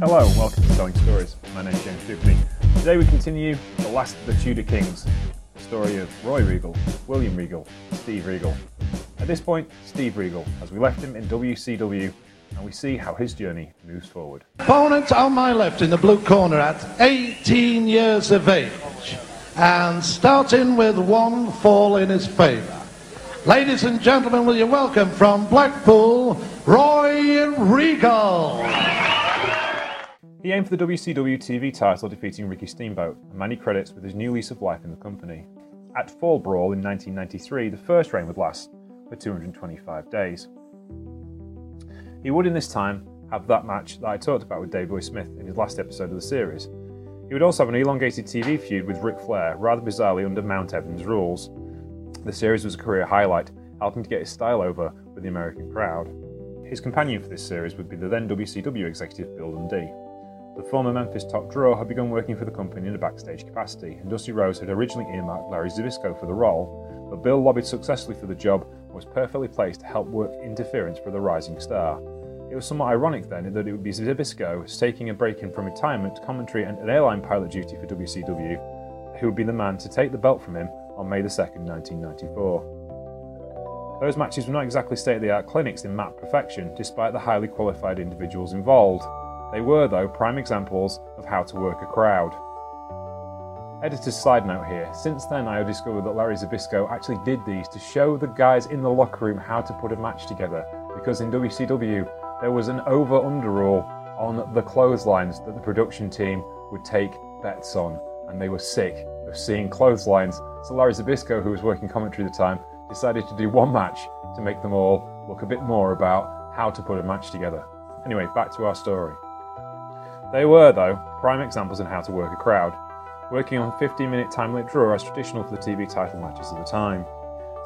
Hello and welcome to Telling Stories. My name is James Dupney. Today we continue the last of the Tudor Kings, the story of Roy Regal, William Regal, Steve Regal. At this point, Steve Regal, as we left him in WCW, and we see how his journey moves forward. Opponent on my left in the blue corner at 18 years of age, and starting with one fall in his favour. Ladies and gentlemen, will you welcome from Blackpool, Roy Regal. He aimed for the WCW TV title, defeating Ricky Steamboat, and many credits with his new lease of life in the company. At Fall Brawl in 1993, the first reign would last for 225 days. He would, in this time, have that match that I talked about with Davey Boy Smith in his last episode of the series. He would also have an elongated TV feud with Ric Flair, rather bizarrely under Mountevans rules. The series was a career highlight, helping to get his style over with the American crowd. His companion for this series would be the then WCW executive Bill Dundee. The former Memphis top draw had begun working for the company in a backstage capacity, and Dusty Rhodes had originally earmarked Larry Zbyszko for the role, but Bill lobbied successfully for the job and was perfectly placed to help work interference for the rising star. It was somewhat ironic then that it would be Zbyszko taking a break in from retirement, commentary, and an airline pilot duty for WCW, who would be the man to take the belt from him on May 2, 1994. Those matches were not exactly state of the art clinics in mat perfection, despite the highly qualified individuals involved. They were, though, prime examples of how to work a crowd. Editor's side note here since then, I have discovered that Larry Zbyszko actually did these to show the guys in the locker room how to put a match together, because in WCW there was an over under rule on the clotheslines that the production team would take bets on, and they were sick of seeing clotheslines. So Larry Zbyszko, who was working commentary at the time, decided to do one match to make them all look a bit more about how to put a match together. Anyway, back to our story. They were, though, prime examples on how to work a crowd, working on 15 minute time limit draw as traditional for the TV title matches of the time.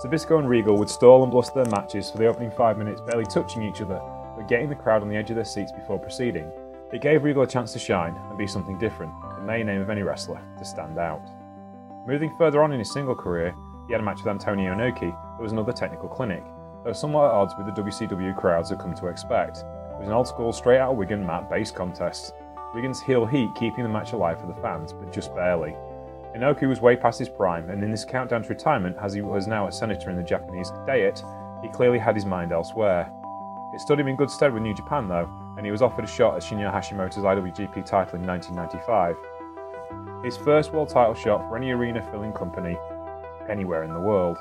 Zbyszko and Regal would stall and bluster their matches for the opening five minutes, barely touching each other, but getting the crowd on the edge of their seats before proceeding. It gave Regal a chance to shine and be something different, the main aim of any wrestler, to stand out. Moving further on in his single career, he had a match with Antonio Inoki that was another technical clinic, though somewhat at odds with the WCW crowds had come to expect. It was an old school, straight out Wigan mat based contest, Wigan's heel heat keeping the match alive for the fans, but just barely. Inoki was way past his prime, and in this countdown to retirement, as he was now a senator in the Japanese Diet, he clearly had his mind elsewhere. It stood him in good stead with New Japan, though, and he was offered a shot at Shinya Hashimoto's IWGP title in 1995. His first world title shot for any arena filling company anywhere in the world.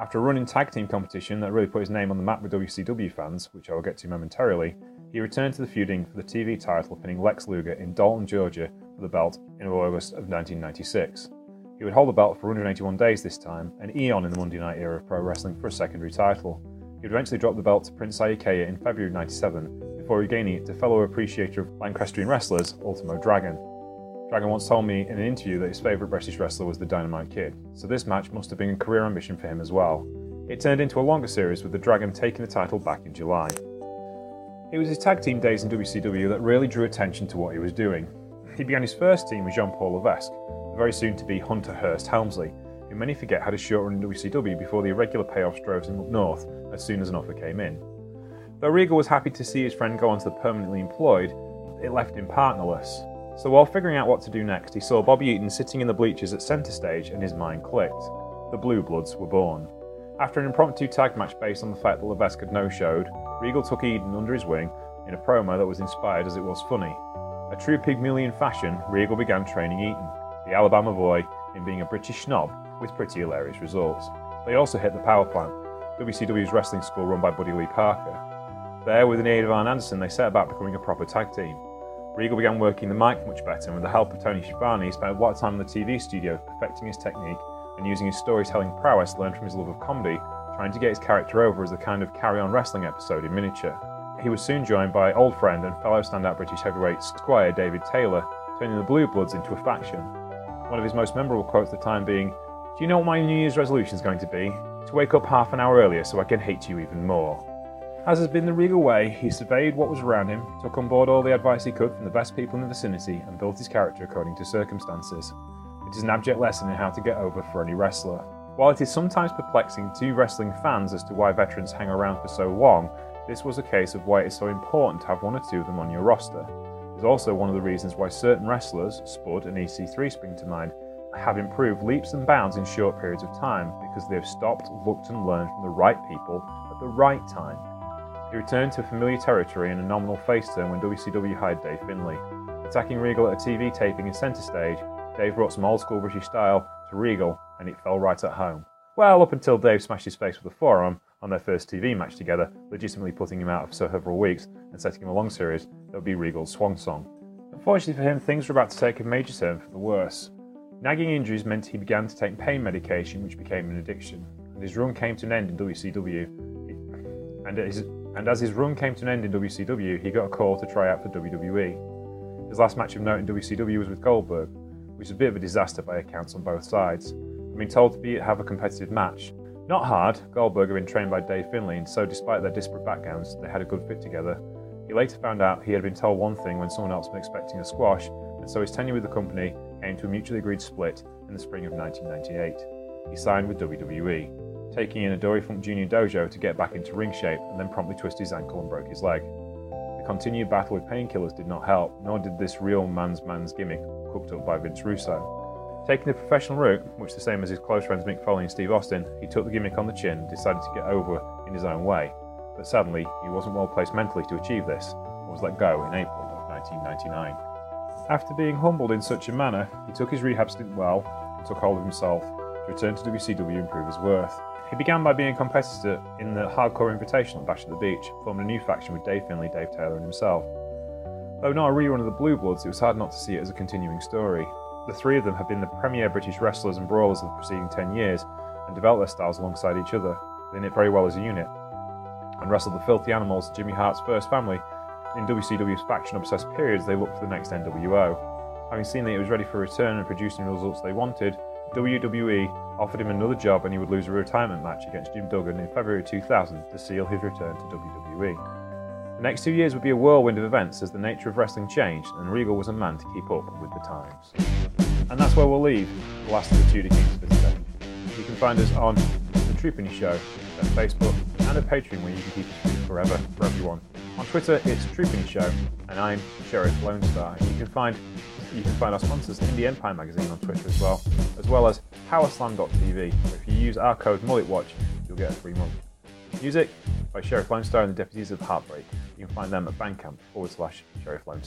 After a running tag team competition that really put his name on the map with WCW fans, which I will get to momentarily, he returned to the feuding for the TV title, pinning Lex Luger in Dalton, Georgia for the belt in August of 1996. He would hold the belt for 181 days this time, an eon in the Monday night era of pro wrestling for a secondary title. He would eventually drop the belt to Prince Iaukea in February of 97 before regaining it to fellow appreciator of Lancastrian wrestlers, Ultimo Dragon. Dragon once told me in an interview that his favourite British wrestler was the Dynamite Kid, so this match must have been a career ambition for him as well. It turned into a longer series with the Dragon taking the title back in July. It was his tag team days in WCW that really drew attention to what he was doing. He began his first team with Jean Paul Levesque, very soon to be Hunter Hearst Helmsley, who many forget had a short run in WCW before the irregular payoffs drove him up north as soon as an offer came in. Though Regal was happy to see his friend go on to the permanently employed, it left him partnerless. So while figuring out what to do next, he saw Bobby Eaton sitting in the bleachers at centre stage and his mind clicked. The Blue Bloods were born. After an impromptu tag match based on the fact that Levesque had no showed, Regal took Eaton under his wing in a promo that was inspired as it was funny. A true Pygmalion fashion, Regal began training Eaton, the Alabama boy, in being a British snob with pretty hilarious results. They also hit the power plant, WCW's wrestling school run by Buddy Lee Parker. There, with the aid of Arn Anderson, they set about becoming a proper tag team. Regal began working the mic much better, and with the help of Tony Schiavone, he spent a lot of time in the TV studio perfecting his technique and using his storytelling prowess learned from his love of comedy, trying to get his character over as a kind of carry on wrestling episode in miniature. He was soon joined by old friend and fellow standout British heavyweight Squire David Taylor, turning the Blue Bloods into a faction. One of his most memorable quotes at the time being, Do you know what my New Year's resolution is going to be? To wake up half an hour earlier so I can hate you even more. As has been the Regal way, he surveyed what was around him, took on board all the advice he could from the best people in the vicinity, and built his character according to circumstances. It is an abject lesson in how to get over for any wrestler. While it is sometimes perplexing to wrestling fans as to why veterans hang around for so long, this was a case of why it is so important to have one or two of them on your roster. Was also one of the reasons why certain wrestlers, Spud and EC3 spring to mind, have improved leaps and bounds in short periods of time because they have stopped, looked, and learned from the right people at the right time. He returned to familiar territory in a nominal face turn when WCW hired Dave Finlay. Attacking Regal at a TV taping in centre stage, Dave brought some old school British style to Regal and it fell right at home. Well, up until Dave smashed his face with a forearm on their first TV match together, legitimately putting him out for several weeks and setting him a long series that would be Regal's swan song. Unfortunately for him, things were about to take a major turn for the worse. Nagging injuries meant he began to take pain medication, which became an addiction, and his run came to an end in WCW. And, his, and as his run came to an end in WCW, he got a call to try out for WWE. His last match of note in WCW was with Goldberg, which was a bit of a disaster by accounts on both sides. Being told to be have a competitive match. Not hard, Goldberg had been trained by Dave Finlay, and so despite their disparate backgrounds, they had a good fit together. He later found out he had been told one thing when someone else was expecting a squash, and so his tenure with the company came to a mutually agreed split in the spring of 1998. He signed with WWE, taking in a Dory Funk Jr. dojo to get back into ring shape and then promptly twisted his ankle and broke his leg. The continued battle with painkillers did not help, nor did this real man's man's gimmick cooked up by Vince Russo. Taking the professional route, much the same as his close friends Mick Foley and Steve Austin, he took the gimmick on the chin and decided to get over in his own way. But sadly, he wasn't well placed mentally to achieve this and was let go in April of 1999. After being humbled in such a manner, he took his rehab stint well and took hold of himself to return to WCW and prove his worth. He began by being a competitor in the Hardcore Invitational Bash at the Beach, forming a new faction with Dave Finlay, Dave Taylor, and himself. Though not a rerun of the Blue Bloods, it was hard not to see it as a continuing story. The three of them have been the premier British wrestlers and brawlers of the preceding 10 years and developed their styles alongside each other. They knit very well as a unit and wrestled the Filthy Animals, Jimmy Hart's first family, in WCW's faction obsessed periods, they looked for the next NWO. Having seen that it was ready for return and producing the results they wanted, WWE offered him another job and he would lose a retirement match against Jim Duggan in February 2000 to seal his return to WWE. The next two years would be a whirlwind of events as the nature of wrestling changed and Regal was a man to keep up with the times. And that's where we'll leave the last of the Tudor Kings for today. You can find us on The Trupany Show at Facebook and at Patreon where you can keep us free forever for everyone. On Twitter, it's Trupany Show, and I'm Sheriff Lone Star. You can find you can find our sponsors, Indie Empire magazine, on Twitter as well, as well as Powerslam.tv. If you use our code MulletWatch, you'll get a free month. Music by Sheriff Lone Star and the Deputies of Heartbreak. You can find them at Bandcamp forward slash Sheriff Lone.